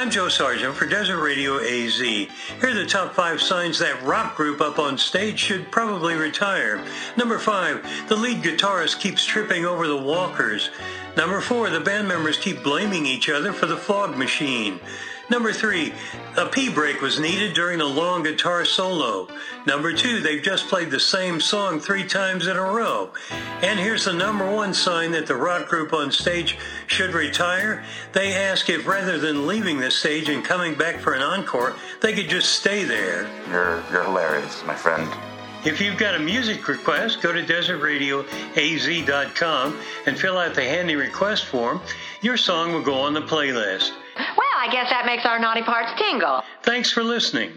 I'm Joe Sargent for Desert Radio AZ. Here are the top five signs that rock group up on stage should probably retire. Number five, the lead guitarist keeps tripping over the walkers. Number four, the band members keep blaming each other for the fog machine. Number three, a pee break was needed during a long guitar solo. Number two, they've just played the same song three times in a row. And here's the number one sign that the rock group on stage should retire. They ask if rather than leaving the stage and coming back for an encore, they could just stay there. You're, you're hilarious, my friend. If you've got a music request, go to desertradioaz.com and fill out the handy request form. Your song will go on the playlist. Well, I guess that makes our naughty parts tingle. Thanks for listening.